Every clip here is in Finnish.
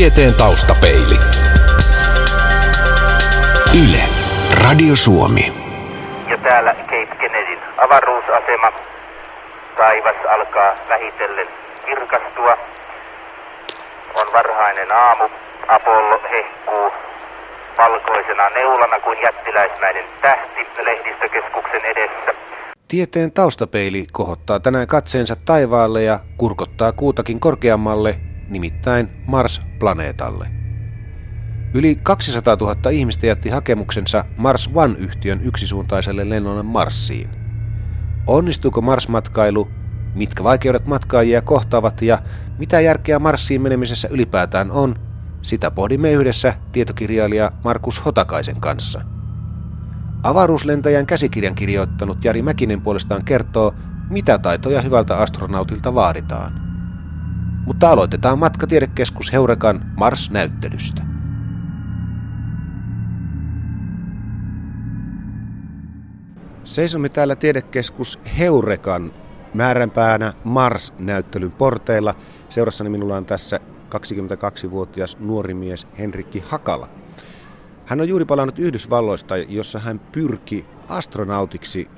Tieteen taustapeili. Yle. Radio Suomi. Ja täällä Cape Kennedyn avaruusasema. Taivas alkaa vähitellen kirkastua. On varhainen aamu. Apollo hehkuu valkoisena neulana kuin jättiläismäinen tähti lehdistökeskuksen edessä. Tieteen taustapeili kohottaa tänään katseensa taivaalle ja kurkottaa kuutakin korkeammalle, nimittäin Mars-planeetalle. Yli 200 000 ihmistä jätti hakemuksensa Mars One-yhtiön yksisuuntaiselle lennolle Marsiin. Onnistuuko Mars-matkailu, mitkä vaikeudet matkaajia kohtaavat ja mitä järkeä Marsiin menemisessä ylipäätään on, sitä pohdimme yhdessä tietokirjailija Markus Hotakaisen kanssa. Avaruuslentäjän käsikirjan kirjoittanut Jari Mäkinen puolestaan kertoo, mitä taitoja hyvältä astronautilta vaaditaan. Mutta aloitetaan matka tiedekeskus Heurekan Mars-näyttelystä. Seisomme täällä tiedekeskus Heurekan määränpäänä Mars-näyttelyn porteilla. Seurassani minulla on tässä 22-vuotias nuori mies Henrikki Hakala. Hän on juuri palannut Yhdysvalloista, jossa hän pyrki astronautiksi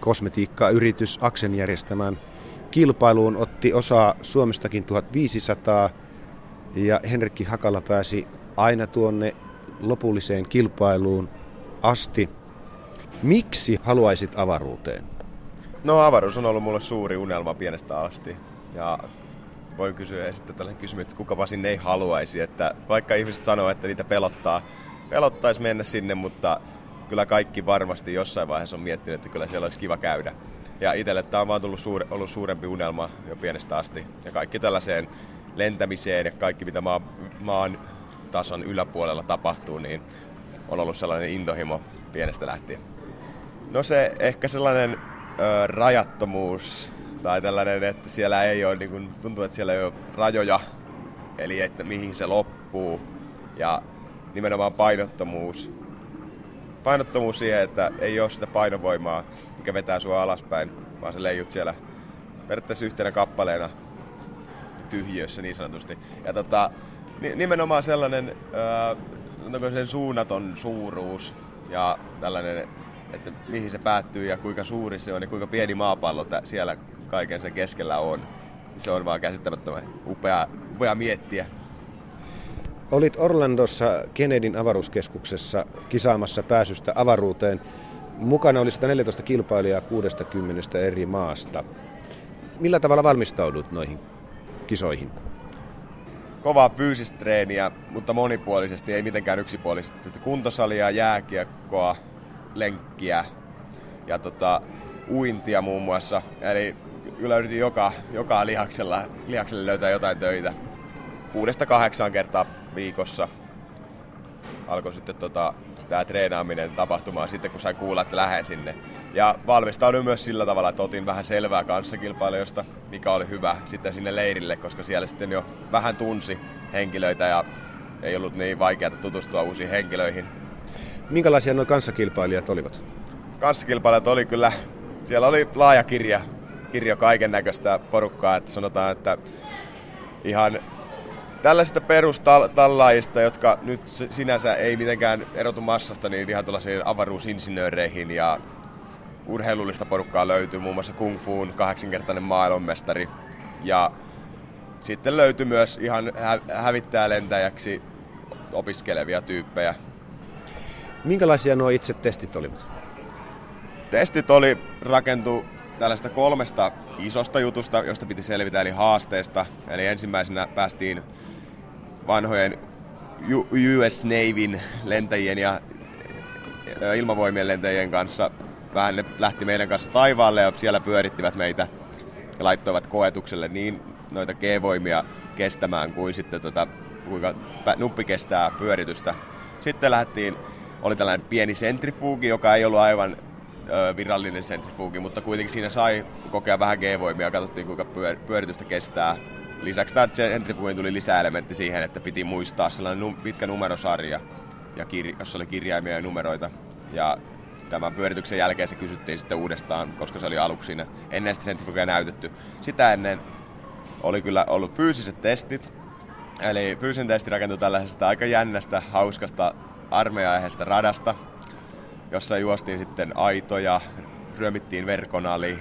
kosmetiikkayritys Aksen järjestämään kilpailuun. Otti osaa Suomestakin 1500 ja Henrikki Hakala pääsi aina tuonne lopulliseen kilpailuun asti. Miksi haluaisit avaruuteen? No avaruus on ollut mulle suuri unelma pienestä asti. Ja voi kysyä sitten tällainen kysymys, että kukapa sinne ei haluaisi. Että vaikka ihmiset sanoo, että niitä pelottaa, pelottaisi mennä sinne, mutta kyllä kaikki varmasti jossain vaiheessa on miettinyt, että kyllä siellä olisi kiva käydä. Ja itselle tämä on vaan tullut suure, ollut suurempi unelma jo pienestä asti. Ja kaikki tällaiseen lentämiseen ja kaikki mitä maan, maan tason yläpuolella tapahtuu, niin on ollut sellainen intohimo pienestä lähtien. No se ehkä sellainen ö, rajattomuus tai tällainen, että siellä ei ole, niin kuin, tuntuu, että siellä ei ole rajoja, eli että mihin se loppuu. Ja nimenomaan painottomuus. Painottomuus siihen, että ei ole sitä painovoimaa, mikä vetää sua alaspäin, vaan se leijut siellä periaatteessa yhtenä kappaleena tyhjössä niin sanotusti. Ja tota, nimenomaan sellainen äh, sen suunnaton suuruus ja tällainen, että mihin se päättyy ja kuinka suuri se on ja kuinka pieni maapallo siellä kaiken sen keskellä on. Se on vaan käsittämättömän upea, upea miettiä. Olit Orlandossa Kennedyn avaruuskeskuksessa kisaamassa pääsystä avaruuteen. Mukana oli 114 kilpailijaa 60 eri maasta. Millä tavalla valmistaudut noihin kisoihin? Kovaa fyysistä treeniä, mutta monipuolisesti, ei mitenkään yksipuolisesti. Kuntosalia, jääkiekkoa, lenkkiä ja tota, uintia muun muassa. Eli kyllä yritin joka, joka lihaksella, lihakselle löytää jotain töitä. Kuudesta kahdeksaan kertaa viikossa alkoi sitten tota, tämä treenaaminen tapahtumaan sitten, kun sain kuulla, että lähden sinne. Ja valmistauduin myös sillä tavalla, että otin vähän selvää kanssakilpailijoista, mikä oli hyvä sitten sinne leirille, koska siellä sitten jo vähän tunsi henkilöitä ja ei ollut niin vaikeaa tutustua uusiin henkilöihin. Minkälaisia nuo kanssakilpailijat olivat? Kanssakilpailijat oli kyllä, siellä oli laaja kirja kirjo kaiken näköistä porukkaa, että sanotaan, että ihan tällaisista perustallaajista, jotka nyt sinänsä ei mitenkään erotu massasta, niin ihan tuollaisiin avaruusinsinööreihin ja urheilullista porukkaa löytyy, muun muassa Kung Fuun kahdeksankertainen maailmanmestari. Ja sitten löytyi myös ihan hä- lentäjäksi opiskelevia tyyppejä. Minkälaisia nuo itse testit olivat? Testit oli rakentu tällaista kolmesta isosta jutusta, josta piti selvitä, eli haasteesta. Eli ensimmäisenä päästiin vanhojen US Navyn lentäjien ja ilmavoimien lentäjien kanssa. Vähän ne lähti meidän kanssa taivaalle ja siellä pyörittivät meitä ja laittoivat koetukselle niin noita G-voimia kestämään kuin sitten tota, kuinka nuppi kestää pyöritystä. Sitten lähdettiin, oli tällainen pieni sentrifuugi, joka ei ollut aivan virallinen sentrifugi, mutta kuitenkin siinä sai kokea vähän G-voimia, katsottiin kuinka pyöritystä kestää. Lisäksi tämä sentrifugin tuli lisäelementti siihen, että piti muistaa sellainen pitkä numerosarja, ja kir- jossa oli kirjaimia ja numeroita. Ja tämän pyörityksen jälkeen se kysyttiin sitten uudestaan, koska se oli aluksi siinä ennen sitä sentrifugia näytetty. Sitä ennen oli kyllä ollut fyysiset testit, Eli fyysinen testi rakentui tällaisesta aika jännästä, hauskasta armeijaaiheesta radasta, jossa juostiin sitten aitoja, ryömittiin verkon ali,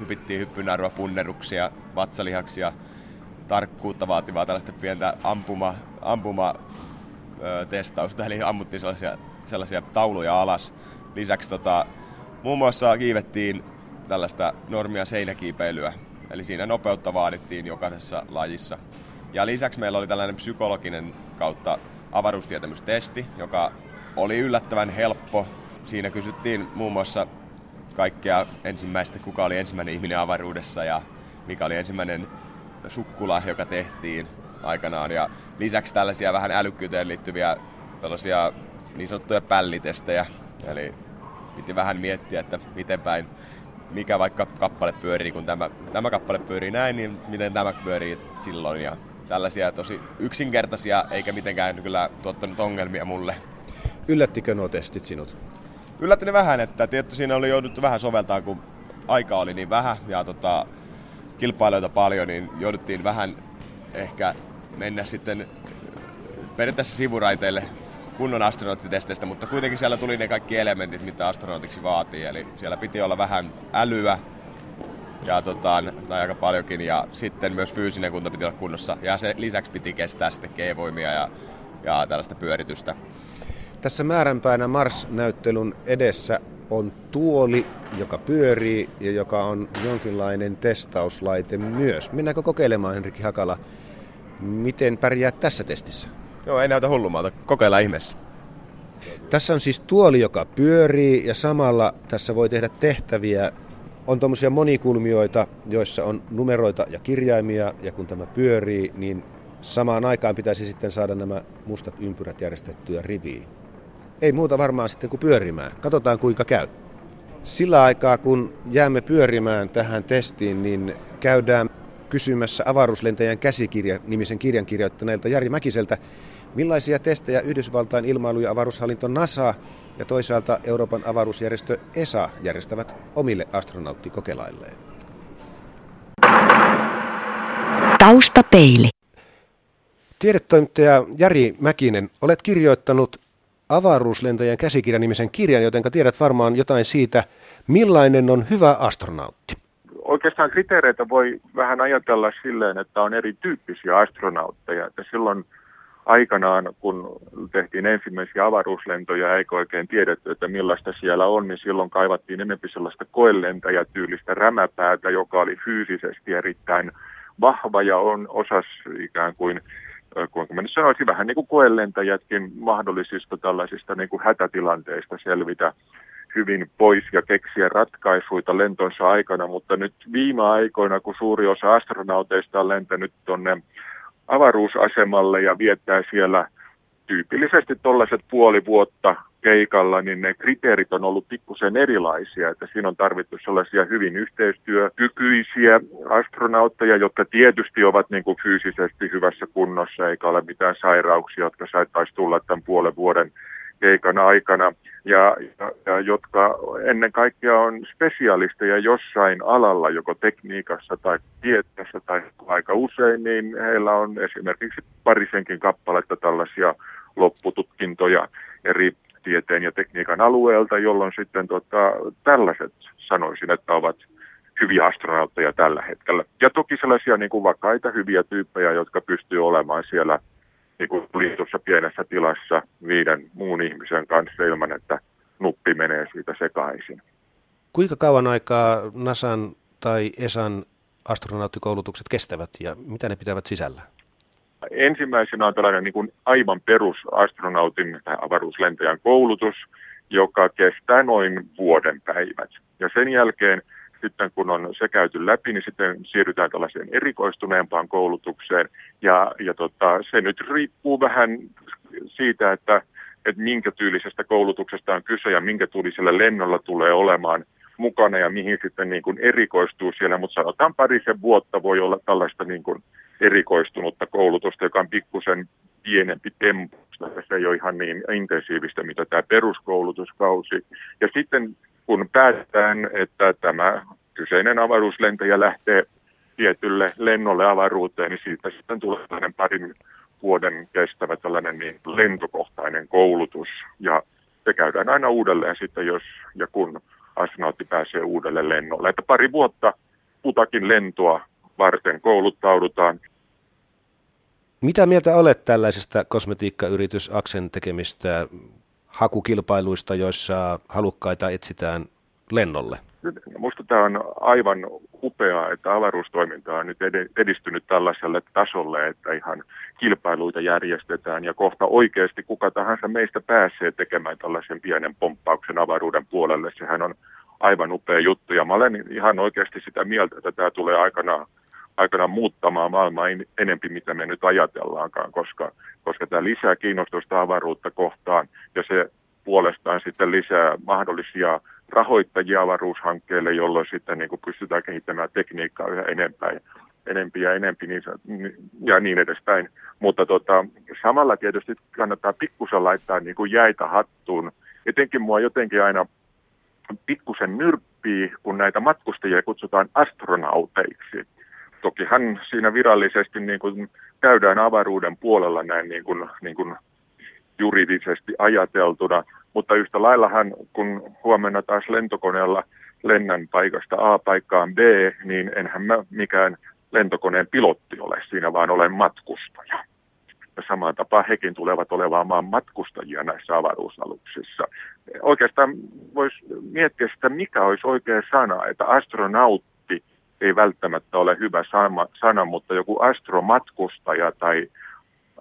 hypittiin hyppynarva, punneruksia, vatsalihaksia, tarkkuutta vaativaa tällaista pientä ampuma, ampuma ö, testausta, eli ammuttiin sellaisia, sellaisia tauluja alas. Lisäksi tota, muun muassa kiivettiin tällaista normia seinäkiipeilyä, eli siinä nopeutta vaadittiin jokaisessa lajissa. Ja lisäksi meillä oli tällainen psykologinen kautta avaruustietämystesti, joka oli yllättävän helppo. Siinä kysyttiin muun muassa kaikkea ensimmäistä, kuka oli ensimmäinen ihminen avaruudessa ja mikä oli ensimmäinen sukkula, joka tehtiin aikanaan. Ja lisäksi tällaisia vähän älykkyyteen liittyviä tällaisia niin sanottuja pällitestejä. Eli piti vähän miettiä, että miten päin, mikä vaikka kappale pyörii, kun tämä, tämä kappale pyörii näin, niin miten tämä pyörii silloin. Ja tällaisia tosi yksinkertaisia, eikä mitenkään kyllä tuottanut ongelmia mulle. Yllättikö nuo testit sinut? Yllätti ne vähän, että tietty siinä oli jouduttu vähän soveltaa, kun aika oli niin vähän ja tota, kilpailijoita paljon, niin jouduttiin vähän ehkä mennä sitten periaatteessa sivuraiteille kunnon astronauttitesteistä, mutta kuitenkin siellä tuli ne kaikki elementit, mitä astronautiksi vaatii. Eli siellä piti olla vähän älyä, ja tota, tai aika paljonkin, ja sitten myös fyysinen kunto piti olla kunnossa, ja se lisäksi piti kestää sitten G-voimia ja, ja tällaista pyöritystä. Tässä määränpäänä Mars-näyttelyn edessä on tuoli, joka pyörii ja joka on jonkinlainen testauslaite myös. Mennäänkö kokeilemaan, Henrikki Hakala, miten pärjää tässä testissä? Joo, ei näytä hullumalta. Kokeillaan ihmeessä. Tässä on siis tuoli, joka pyörii ja samalla tässä voi tehdä tehtäviä. On tuommoisia monikulmioita, joissa on numeroita ja kirjaimia ja kun tämä pyörii, niin samaan aikaan pitäisi sitten saada nämä mustat ympyrät järjestettyä riviin. Ei muuta varmaan sitten kuin pyörimään. Katsotaan kuinka käy. Sillä aikaa kun jäämme pyörimään tähän testiin, niin käydään kysymässä avaruuslentäjän käsikirja nimisen kirjan kirjoittaneelta Jari Mäkiseltä, millaisia testejä Yhdysvaltain ilmailu- ja avaruushallinto NASA ja toisaalta Euroopan avaruusjärjestö ESA järjestävät omille astronauttikokeilleen. Taustapeili. Tiedetoimittaja Jari Mäkinen, olet kirjoittanut avaruuslentäjän käsikirjanimisen kirjan, joten tiedät varmaan jotain siitä, millainen on hyvä astronautti. Oikeastaan kriteereitä voi vähän ajatella silleen, että on erityyppisiä astronautteja. Että silloin aikanaan, kun tehtiin ensimmäisiä avaruuslentoja, eikä oikein tiedetty, että millaista siellä on, niin silloin kaivattiin enemmän sellaista koelentäjätyylistä rämäpäätä, joka oli fyysisesti erittäin vahva ja on osas ikään kuin kuinka mä nyt sanoisin, vähän niin kuin koelentäjätkin mahdollisista tällaisista niin kuin hätätilanteista selvitä hyvin pois ja keksiä ratkaisuja lentonsa aikana, mutta nyt viime aikoina, kun suuri osa astronauteista on lentänyt tuonne avaruusasemalle ja viettää siellä tyypillisesti tuollaiset puoli vuotta keikalla, niin ne kriteerit on ollut pikkusen erilaisia. Että siinä on tarvittu sellaisia hyvin yhteistyökykyisiä astronautteja, jotka tietysti ovat niin kuin fyysisesti hyvässä kunnossa, eikä ole mitään sairauksia, jotka saattaisi tulla tämän puolen vuoden keikan aikana, ja, ja, ja jotka ennen kaikkea on spesialisteja jossain alalla, joko tekniikassa tai tieteessä tai aika usein, niin heillä on esimerkiksi parisenkin kappaletta tällaisia loppututkintoja eri tieteen ja tekniikan alueelta, jolloin sitten tota, tällaiset sanoisin, että ovat hyviä astronautteja tällä hetkellä. Ja toki sellaisia niin kuin vakaita, hyviä tyyppejä, jotka pystyy olemaan siellä niin kuin liitossa pienessä tilassa viiden muun ihmisen kanssa ilman, että nuppi menee siitä sekaisin. Kuinka kauan aikaa NASAn tai ESAn astronauttikoulutukset kestävät ja mitä ne pitävät sisällä? Ensimmäisenä on tällainen niin kuin aivan perus astronautin avaruuslentäjän koulutus, joka kestää noin vuoden päivät. Ja sen jälkeen sitten kun on se käyty läpi, niin sitten siirrytään tällaiseen erikoistuneempaan koulutukseen. Ja, ja tota, se nyt riippuu vähän siitä, että, että minkä tyylisestä koulutuksesta on kyse ja minkä tyylisellä lennolla tulee olemaan mukana ja mihin sitten niin kuin erikoistuu siellä. Mutta sanotaan parisen vuotta voi olla tällaista niin kuin erikoistunutta koulutusta, joka on pikkusen pienempi tempo. Se ei ole ihan niin intensiivistä, mitä tämä peruskoulutuskausi. Ja sitten kun päätetään, että tämä kyseinen avaruuslentäjä lähtee tietylle lennolle avaruuteen, niin siitä sitten tulee parin vuoden kestävä tällainen niin lentokohtainen koulutus ja se käydään aina uudelleen sitten, jos ja kun astronautti pääsee uudelle lennolle. Että pari vuotta kutakin lentoa varten kouluttaudutaan. Mitä mieltä olet tällaisesta kosmetiikkayritys Aksen tekemistä hakukilpailuista, joissa halukkaita etsitään lennolle? Minusta tämä on aivan upeaa, että avaruustoiminta on nyt edistynyt tällaiselle tasolle, että ihan kilpailuita järjestetään ja kohta oikeasti kuka tahansa meistä pääsee tekemään tällaisen pienen pomppauksen avaruuden puolelle. Sehän on aivan upea juttu ja mä olen ihan oikeasti sitä mieltä, että tämä tulee aikanaan aikana muuttamaan maailmaa enempi, mitä me nyt ajatellaankaan, koska, koska tämä lisää kiinnostusta avaruutta kohtaan ja se puolestaan sitten lisää mahdollisia rahoittajia avaruushankkeelle, jolloin sitten niin kuin pystytään kehittämään tekniikkaa yhä enempää, enempi ja enempi niin, ja niin edespäin. Mutta tota, samalla tietysti kannattaa pikkusen laittaa niin kuin jäitä hattuun. Etenkin mua jotenkin aina pikkusen nyrppii, kun näitä matkustajia kutsutaan astronauteiksi. Tokihan siinä virallisesti niin kuin käydään avaruuden puolella näin niin kuin, niin kuin juridisesti ajateltuna, mutta yhtä laillahan, kun huomenna taas lentokoneella lennän paikasta A paikkaan B, niin enhän mä mikään lentokoneen pilotti ole siinä, vaan olen matkustaja. Ja samaan tapaan hekin tulevat olemaan matkustajia näissä avaruusaluksissa. Oikeastaan voisi miettiä sitä, mikä olisi oikea sana, että astronautti ei välttämättä ole hyvä sana, mutta joku astromatkustaja tai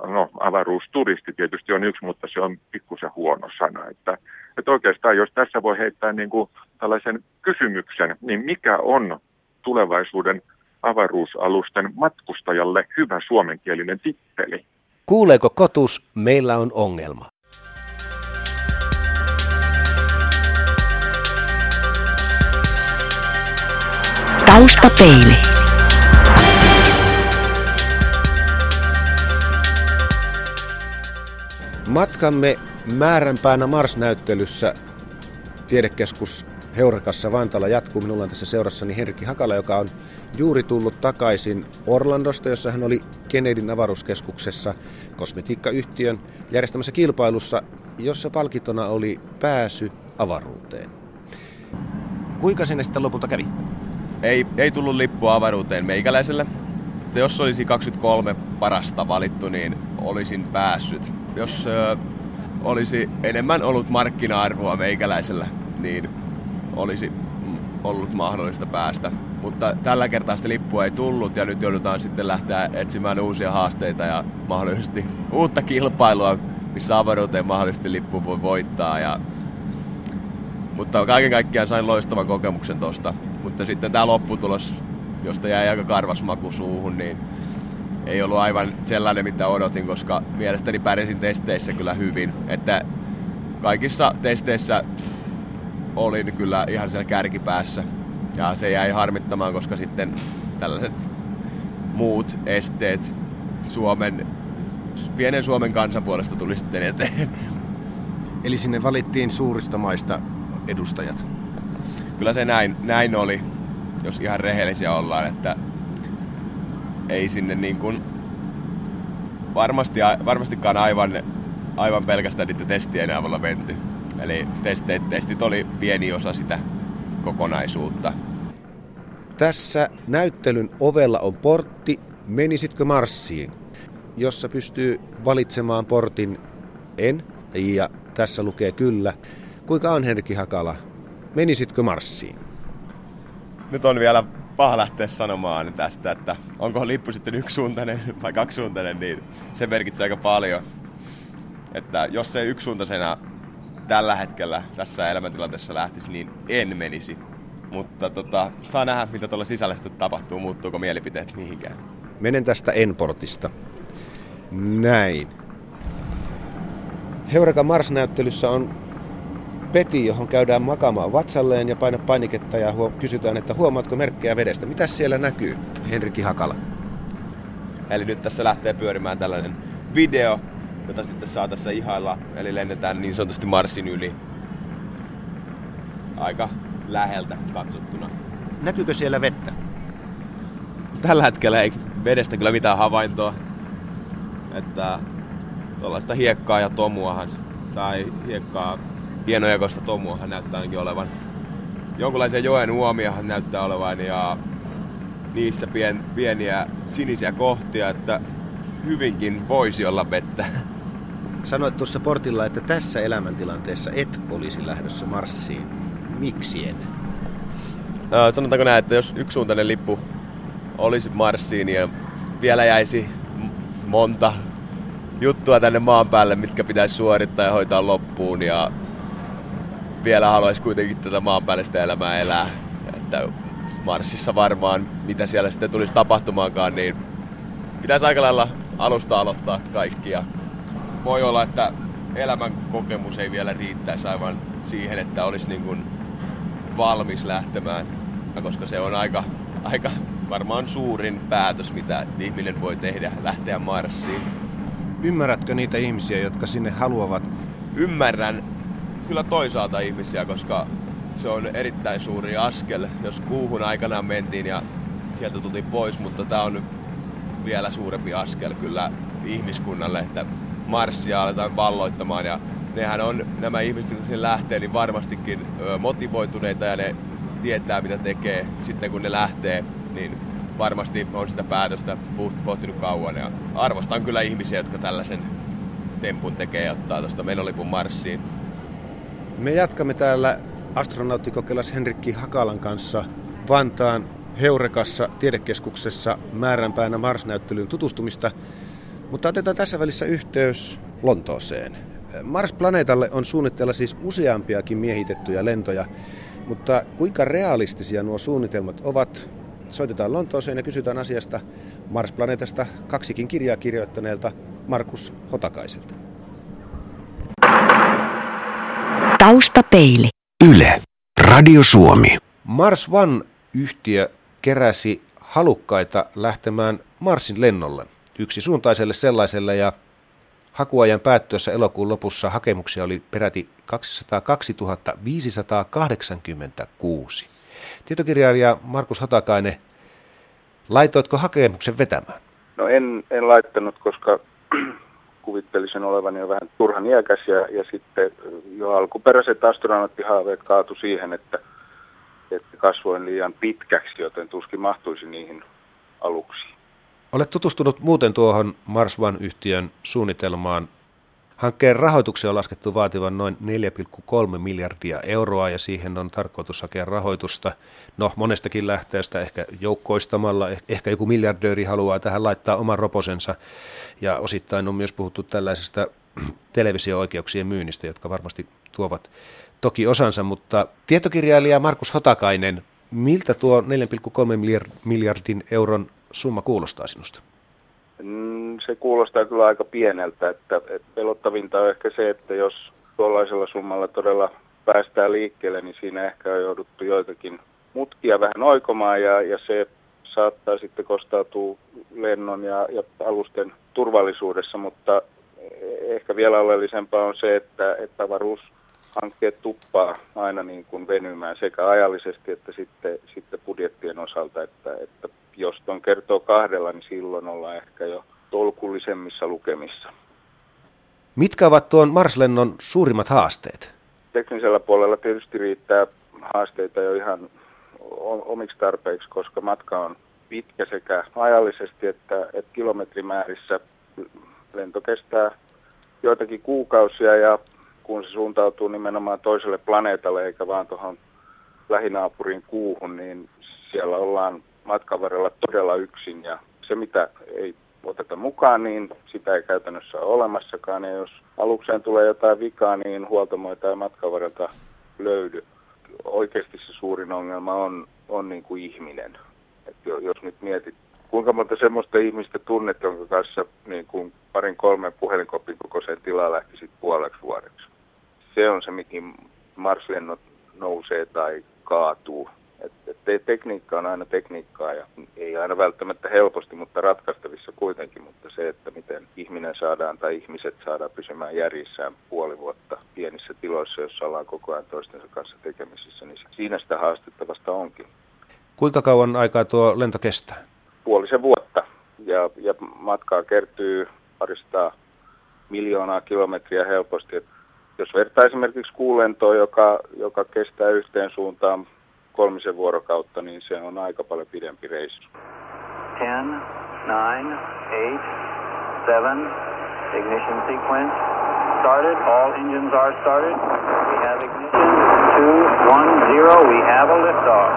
no avaruusturisti tietysti on yksi, mutta se on pikkusen huono sana. Että, että oikeastaan jos tässä voi heittää niin kuin tällaisen kysymyksen, niin mikä on tulevaisuuden avaruusalusten matkustajalle hyvä suomenkielinen titteli? Kuuleeko kotus, meillä on ongelma? Taustapeili. Matkamme määränpäänä Mars-näyttelyssä tiedekeskus Heurakassa Vantaalla jatkuu. Minulla on tässä seurassani Henrikki Hakala, joka on juuri tullut takaisin Orlandosta, jossa hän oli Kennedyn avaruuskeskuksessa kosmetiikkayhtiön järjestämässä kilpailussa, jossa palkintona oli pääsy avaruuteen. Kuinka sinne sitten lopulta kävi? Ei, ei tullut lippua avaruuteen meikäläiselle. Että jos olisi 23 parasta valittu, niin olisin päässyt jos ö, olisi enemmän ollut markkina-arvoa meikäläisellä, niin olisi ollut mahdollista päästä. Mutta tällä kertaa sitä lippua ei tullut ja nyt joudutaan sitten lähteä etsimään uusia haasteita ja mahdollisesti uutta kilpailua, missä avaruuteen mahdollisesti lippu voi voittaa. Ja... Mutta kaiken kaikkiaan sain loistavan kokemuksen tosta. Mutta sitten tämä lopputulos, josta jäi aika karvas maku suuhun, niin ei ollut aivan sellainen, mitä odotin, koska mielestäni pärjäsin testeissä kyllä hyvin. Että kaikissa testeissä olin kyllä ihan siellä kärkipäässä. Ja se jäi harmittamaan, koska sitten tällaiset muut esteet Suomen, pienen Suomen kansan puolesta tuli sitten eteen. Eli sinne valittiin suurista maista edustajat? Kyllä se näin, näin oli, jos ihan rehellisiä ollaan, että ei sinne niin kuin varmasti, varmastikaan aivan, aivan pelkästään niiden testien avulla menty. Eli testit, testit oli pieni osa sitä kokonaisuutta. Tässä näyttelyn ovella on portti Menisitkö Marsiin, jossa pystyy valitsemaan portin en, ja tässä lukee kyllä. Kuinka on Henrikki Hakala? Menisitkö Marsiin? Nyt on vielä paha lähteä sanomaan tästä, että onko lippu sitten yksisuuntainen vai kaksisuuntainen, niin se merkitsee aika paljon. Että jos se yksisuuntaisena tällä hetkellä tässä elämäntilanteessa lähtisi, niin en menisi. Mutta tota, saa nähdä, mitä tuolla sisällä sitten tapahtuu, muuttuuko mielipiteet mihinkään. Menen tästä Enportista. Näin. Heureka Mars-näyttelyssä on peti, johon käydään makaamaan vatsalleen ja paina painiketta ja huom- kysytään, että huomaatko merkkejä vedestä. Mitä siellä näkyy, Henrikki Hakala? Eli nyt tässä lähtee pyörimään tällainen video, jota sitten saa tässä ihailla. Eli lennetään niin sanotusti Marsin yli. Aika läheltä katsottuna. Näkyykö siellä vettä? Tällä hetkellä ei vedestä kyllä mitään havaintoa. Että tuollaista hiekkaa ja tomuahan, tai hiekkaa hienojakoista tomuahan näyttää ainakin olevan. Jonkinlaisia joen uomiahan näyttää olevan ja niissä pien, pieniä sinisiä kohtia, että hyvinkin voisi olla vettä. Sanoit tuossa portilla, että tässä elämäntilanteessa et olisi lähdössä Marsiin. Miksi et? Öö, sanotaanko näin, että jos yksisuuntainen lippu olisi Marsiin ja vielä jäisi monta juttua tänne maan päälle, mitkä pitäisi suorittaa ja hoitaa loppuun ja vielä haluaisi kuitenkin tätä maanpäällistä elämää elää. Että Marsissa varmaan, mitä siellä sitten tulisi tapahtumaankaan, niin pitäisi aika lailla alusta aloittaa kaikki. Ja voi olla, että elämän kokemus ei vielä riittäisi aivan siihen, että olisi niin kuin valmis lähtemään, koska se on aika, aika varmaan suurin päätös, mitä ihminen voi tehdä, lähteä Marsiin. Ymmärrätkö niitä ihmisiä, jotka sinne haluavat? Ymmärrän kyllä toisaalta ihmisiä, koska se on erittäin suuri askel, jos kuuhun aikanaan mentiin ja sieltä tultiin pois, mutta tämä on vielä suurempi askel kyllä ihmiskunnalle, että Marsia aletaan valloittamaan. Ja nehän on, nämä ihmiset, jotka sinne lähtee, niin varmastikin motivoituneita ja ne tietää, mitä tekee. Sitten kun ne lähtee, niin varmasti on sitä päätöstä pohtinut kauan. Ja arvostan kyllä ihmisiä, jotka tällaisen tempun tekee ja ottaa tuosta menolipun marssiin. Me jatkamme täällä astronauttikokelas Henrikki Hakalan kanssa Vantaan Heurekassa tiedekeskuksessa määränpäänä Mars-näyttelyyn tutustumista, mutta otetaan tässä välissä yhteys Lontooseen. Mars-planeetalle on suunnitteilla siis useampiakin miehitettyjä lentoja, mutta kuinka realistisia nuo suunnitelmat ovat? Soitetaan Lontooseen ja kysytään asiasta Mars-planeetasta kaksikin kirjaa kirjoittaneelta Markus Hotakaiselta. Taustapeili. Yle. Radio Suomi. Mars One-yhtiö keräsi halukkaita lähtemään Marsin lennolle. Yksi suuntaiselle sellaiselle ja hakuajan päättyessä elokuun lopussa hakemuksia oli peräti 202 586. Tietokirjailija Markus Hatakainen, laitoitko hakemuksen vetämään? No en, en laittanut, koska kuvittelisin olevani jo vähän turhan iäkäs ja, ja sitten jo alkuperäiset astronauttihaaveet kaatu siihen, että, että kasvoin liian pitkäksi, joten tuskin mahtuisi niihin aluksi. Olet tutustunut muuten tuohon Mars One-yhtiön suunnitelmaan. Hankkeen rahoituksen on laskettu vaativan noin 4,3 miljardia euroa ja siihen on tarkoitus hakea rahoitusta. No monestakin lähteestä, ehkä joukkoistamalla, eh, ehkä joku miljardööri haluaa tähän laittaa oman roposensa. Ja osittain on myös puhuttu tällaisesta televisio-oikeuksien myynnistä, jotka varmasti tuovat toki osansa, mutta tietokirjailija Markus Hotakainen, miltä tuo 4,3 miljardin euron summa kuulostaa sinusta? Mm, se kuulostaa kyllä aika pieneltä, että, että pelottavinta on ehkä se, että jos tuollaisella summalla todella päästään liikkeelle, niin siinä ehkä on jouduttu joitakin mutkia vähän oikomaan ja, ja se saattaa sitten kostautua lennon ja, ja alusten turvallisuudessa, mutta ehkä vielä oleellisempaa on se, että, että avaruushankkeet tuppaa aina niin kuin venymään sekä ajallisesti että sitten, sitten budjettien osalta, että, että jos ton kertoo kahdella, niin silloin ollaan ehkä jo tolkullisemmissa lukemissa. Mitkä ovat tuon Marslennon suurimmat haasteet? Teknisellä puolella tietysti riittää haasteita jo ihan omiksi tarpeiksi, koska matka on pitkä sekä ajallisesti että, että kilometrimäärissä. Lento kestää joitakin kuukausia ja kun se suuntautuu nimenomaan toiselle planeetalle eikä vaan tuohon lähinaapurin kuuhun, niin siellä ollaan matkan varrella todella yksin ja se mitä ei oteta mukaan, niin sitä ei käytännössä ole olemassakaan. Ja jos alukseen tulee jotain vikaa, niin huoltamoita ei matkan varrelta löydy. Oikeasti se suurin ongelma on, on niin kuin ihminen. Et jos nyt mietit, kuinka monta semmoista ihmistä tunnet, jonka kanssa niin kuin parin kolmen puhelinkopin kokoisen tilaa lähtisit puoleksi vuodeksi. Se on se, mihin Marslennot nousee tai kaatuu te- tekniikka on aina tekniikkaa ja ei aina välttämättä helposti, mutta ratkaistavissa kuitenkin. Mutta se, että miten ihminen saadaan tai ihmiset saadaan pysymään järjissään puoli vuotta pienissä tiloissa, joissa ollaan koko ajan toistensa kanssa tekemisissä, niin siinä sitä haastettavasta onkin. Kuinka kauan aikaa tuo lento kestää? Puolisen vuotta ja, ja matkaa kertyy parista miljoonaa kilometriä helposti. Et jos vertaa esimerkiksi kuulentoa, joka, joka kestää yhteen suuntaan kolmisen vuorokautta, niin se on aika paljon pidempi reissu. 10, 9, 8, 7, ignition sequence started, all engines are started. We have ignition, 2, 1, 0, we have a liftoff.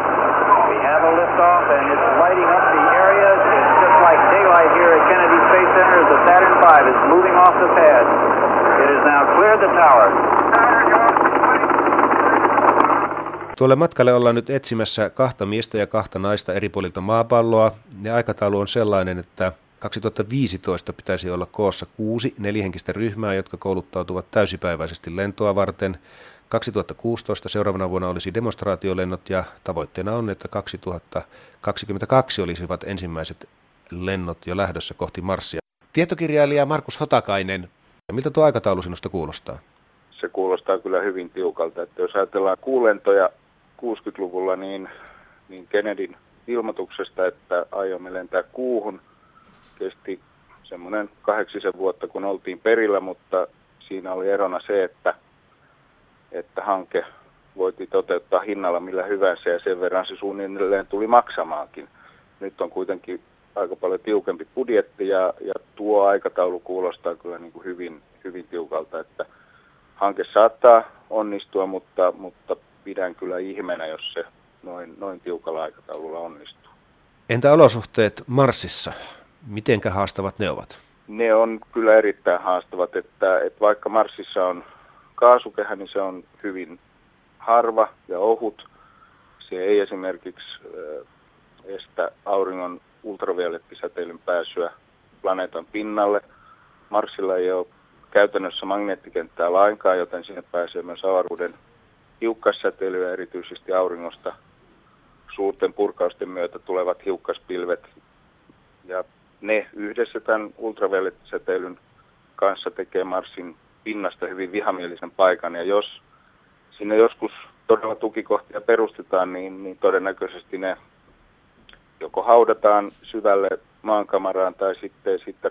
We have a liftoff and it's lighting up the area. It's just like daylight here at Kennedy Space Center as the Saturn V is moving off the pad. It has now cleared the tower. Tuolle matkalle ollaan nyt etsimässä kahta miestä ja kahta naista eri puolilta maapalloa. Ja aikataulu on sellainen, että 2015 pitäisi olla koossa kuusi nelihenkistä ryhmää, jotka kouluttautuvat täysipäiväisesti lentoa varten. 2016 seuraavana vuonna olisi demonstraatiolennot ja tavoitteena on, että 2022 olisivat ensimmäiset lennot jo lähdössä kohti Marsia. Tietokirjailija Markus Hotakainen, miltä tuo aikataulu sinusta kuulostaa? Se kuulostaa kyllä hyvin tiukalta, että jos ajatellaan kuulentoja 60-luvulla, niin, niin Kennedyn ilmoituksesta, että aiomme lentää kuuhun, kesti semmoinen kahdeksisen vuotta, kun oltiin perillä, mutta siinä oli erona se, että, että hanke voitiin toteuttaa hinnalla millä hyvänsä ja sen verran se suunnilleen tuli maksamaankin. Nyt on kuitenkin aika paljon tiukempi budjetti ja, ja tuo aikataulu kuulostaa kyllä niin kuin hyvin, hyvin tiukalta, että hanke saattaa onnistua, mutta, mutta pidän kyllä ihmenä, jos se noin, noin tiukalla aikataululla onnistuu. Entä olosuhteet Marsissa? Mitenkä haastavat ne ovat? Ne on kyllä erittäin haastavat, että, että vaikka Marsissa on kaasukehä, niin se on hyvin harva ja ohut. Se ei esimerkiksi estä auringon ultraviolettisäteilyn pääsyä planeetan pinnalle. Marsilla ei ole käytännössä magneettikenttää lainkaan, joten sinne pääsee myös avaruuden hiukkassäteilyä, erityisesti auringosta suurten purkausten myötä tulevat hiukkaspilvet. Ja ne yhdessä tämän ultraviolettisäteilyn kanssa tekee Marsin pinnasta hyvin vihamielisen paikan. Ja jos sinne joskus todella tukikohtia perustetaan, niin, niin todennäköisesti ne joko haudataan syvälle maankamaraan tai sitten, sitten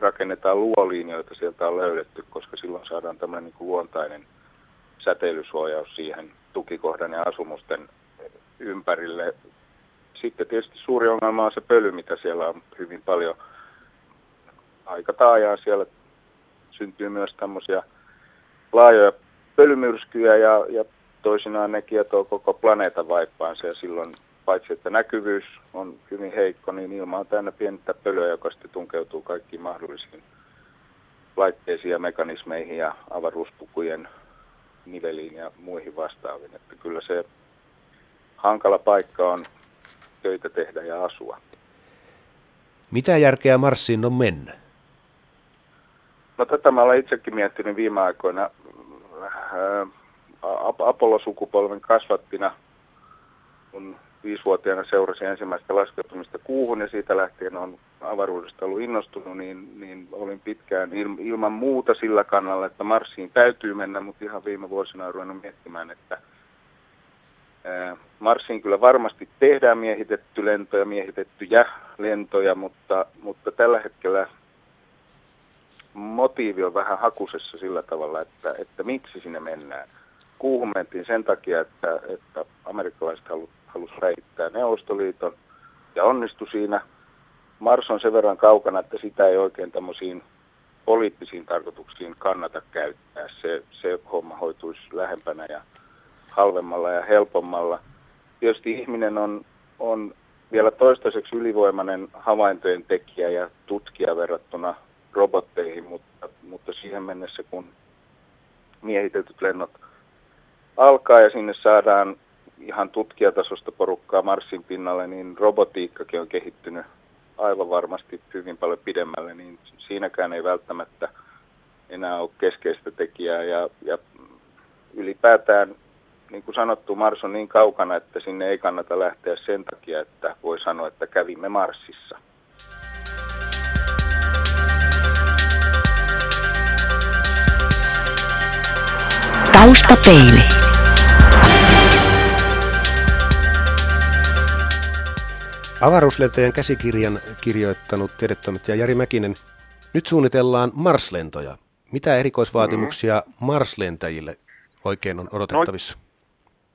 rakennetaan luoliin, joita sieltä on löydetty, koska silloin saadaan tämmöinen niin kuin luontainen säteilysuojaus siihen tukikohdan ja asumusten ympärille. Sitten tietysti suuri ongelma on se pöly, mitä siellä on hyvin paljon aika taajaa. Siellä syntyy myös tämmöisiä laajoja pölymyrskyjä ja, ja toisinaan ne kietoo koko planeetan vaippaansa ja silloin paitsi että näkyvyys on hyvin heikko, niin ilma on täynnä pientä pölyä, joka sitten tunkeutuu kaikkiin mahdollisiin laitteisiin ja mekanismeihin ja avaruuspukujen niveliin ja muihin vastaaviin. Että kyllä se hankala paikka on töitä tehdä ja asua. Mitä järkeä Marsiin on mennä? No tätä mä olen itsekin miettinyt viime aikoina. Apollo-sukupolven kasvattina, kun viisivuotiaana seurasin ensimmäistä laskeutumista kuuhun ja siitä lähtien on avaruudesta ollut innostunut, niin, niin olin pitkään il, ilman muuta sillä kannalla, että Marsiin täytyy mennä, mutta ihan viime vuosina on ruvennut miettimään, että ää, Marsiin kyllä varmasti tehdään miehitetty lentoja, miehitettyjä lentoja, mutta, mutta tällä hetkellä motiivi on vähän hakusessa sillä tavalla, että, että miksi sinne mennään. Kuuhun mentiin sen takia, että, että amerikkalaiset halusivat halusi räjäyttää Neuvostoliiton ja onnistui siinä. Mars on sen verran kaukana, että sitä ei oikein tämmöisiin poliittisiin tarkoituksiin kannata käyttää. Se, se homma hoituisi lähempänä ja halvemmalla ja helpommalla. Tietysti ihminen on, on vielä toistaiseksi ylivoimainen havaintojen tekijä ja tutkija verrattuna robotteihin, mutta, mutta siihen mennessä kun miehitetyt lennot alkaa ja sinne saadaan ihan tutkijatasosta porukkaa Marsin pinnalle, niin robotiikkakin on kehittynyt aivan varmasti hyvin paljon pidemmälle, niin siinäkään ei välttämättä enää ole keskeistä tekijää. Ja, ja ylipäätään, niin kuin sanottu, Mars on niin kaukana, että sinne ei kannata lähteä sen takia, että voi sanoa, että kävimme Marsissa. Taustapeili. Avaruuslentojen käsikirjan kirjoittanut tiedetoimittaja Jari Mäkinen. Nyt suunnitellaan Mars-lentoja. Mitä erikoisvaatimuksia mm. Mars-lentäjille oikein on odotettavissa? No,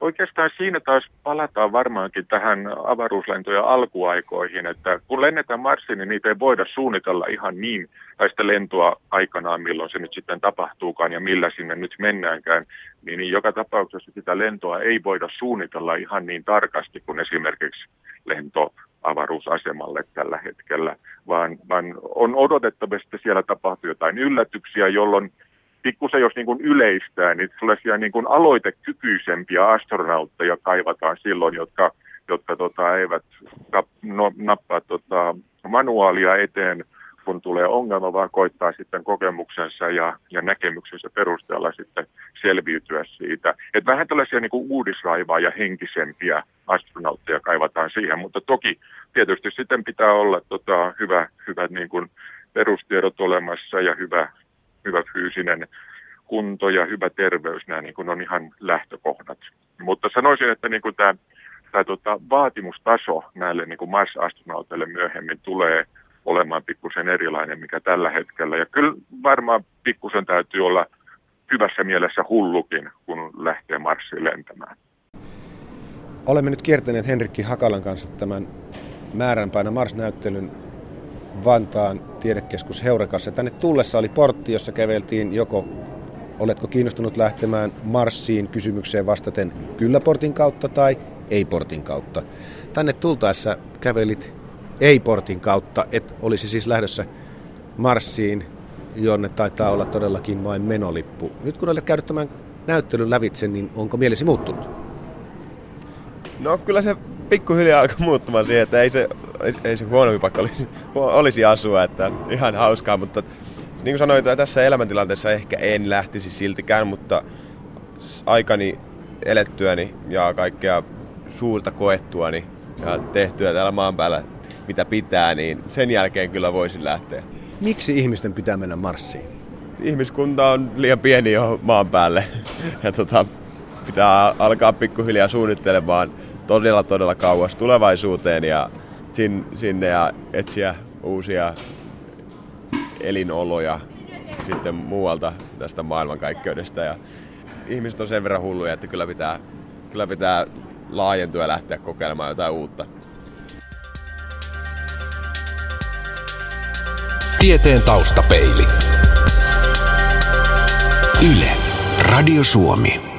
oikeastaan siinä taas palataan varmaankin tähän avaruuslentojen alkuaikoihin, että kun lennetään Marsiin, niin niitä ei voida suunnitella ihan niin, tai sitä lentoa aikanaan, milloin se nyt sitten tapahtuukaan ja millä sinne nyt mennäänkään, niin, niin joka tapauksessa sitä lentoa ei voida suunnitella ihan niin tarkasti kuin esimerkiksi lento avaruusasemalle tällä hetkellä, vaan, vaan on odotettavasti, että siellä tapahtuu jotain yllätyksiä, jolloin pikkusen jos niin kuin yleistää, niin sellaisia niin kuin aloitekykyisempiä astronautteja kaivataan silloin, jotka, jotka tota, eivät no, nappaa tota, manuaalia eteen, kun tulee ongelma, vaan koittaa sitten kokemuksensa ja, ja näkemyksensä perusteella sitten selviytyä siitä. Et vähän tällaisia niin kuin uudisraivaa ja henkisempiä astronautteja kaivataan siihen, mutta toki tietysti sitten pitää olla tota, hyvä, hyvät niin kuin perustiedot olemassa ja hyvä, hyvä fyysinen kunto ja hyvä terveys, nämä niin kuin on ihan lähtökohdat. Mutta sanoisin, että niin kuin tämä, tämä tota, vaatimustaso näille niin kuin Mars-astronauteille myöhemmin tulee olemaan pikkusen erilainen, mikä tällä hetkellä. Ja kyllä varmaan pikkusen täytyy olla hyvässä mielessä hullukin, kun lähtee Marsiin lentämään. Olemme nyt kiertäneet Henrikki Hakalan kanssa tämän määränpäänä Mars-näyttelyn Vantaan tiedekeskus Heurekassa. Tänne tullessa oli portti, jossa käveltiin joko oletko kiinnostunut lähtemään Marsiin kysymykseen vastaten kyllä-portin kautta tai ei-portin kautta. Tänne tultaessa kävelit ei-portin kautta, et olisi siis lähdössä Marsiin, jonne taitaa olla todellakin vain menolippu. Nyt kun olet käynyt tämän näyttelyn lävitse, niin onko mielesi muuttunut? No kyllä se pikkuhiljaa alkoi muuttumaan siihen, että ei se, ei se huonompi paikka olisi, olisi asua, että ihan hauskaa, mutta niin kuin sanoin, tässä elämäntilanteessa ehkä en lähtisi siltikään, mutta aikani elettyäni ja kaikkea suurta koettuani ja tehtyä täällä maan päällä mitä pitää, niin sen jälkeen kyllä voisin lähteä. Miksi ihmisten pitää mennä Marsiin? Ihmiskunta on liian pieni jo maan päälle ja tota, pitää alkaa pikkuhiljaa suunnittelemaan todella todella kauas tulevaisuuteen ja sinne ja etsiä uusia elinoloja sitten muualta tästä maailmankaikkeudesta. Ja ihmiset on sen verran hulluja, että kyllä pitää, kyllä pitää laajentua ja lähteä kokeilemaan jotain uutta. Tieteen taustapeili. Yle. Radio Suomi.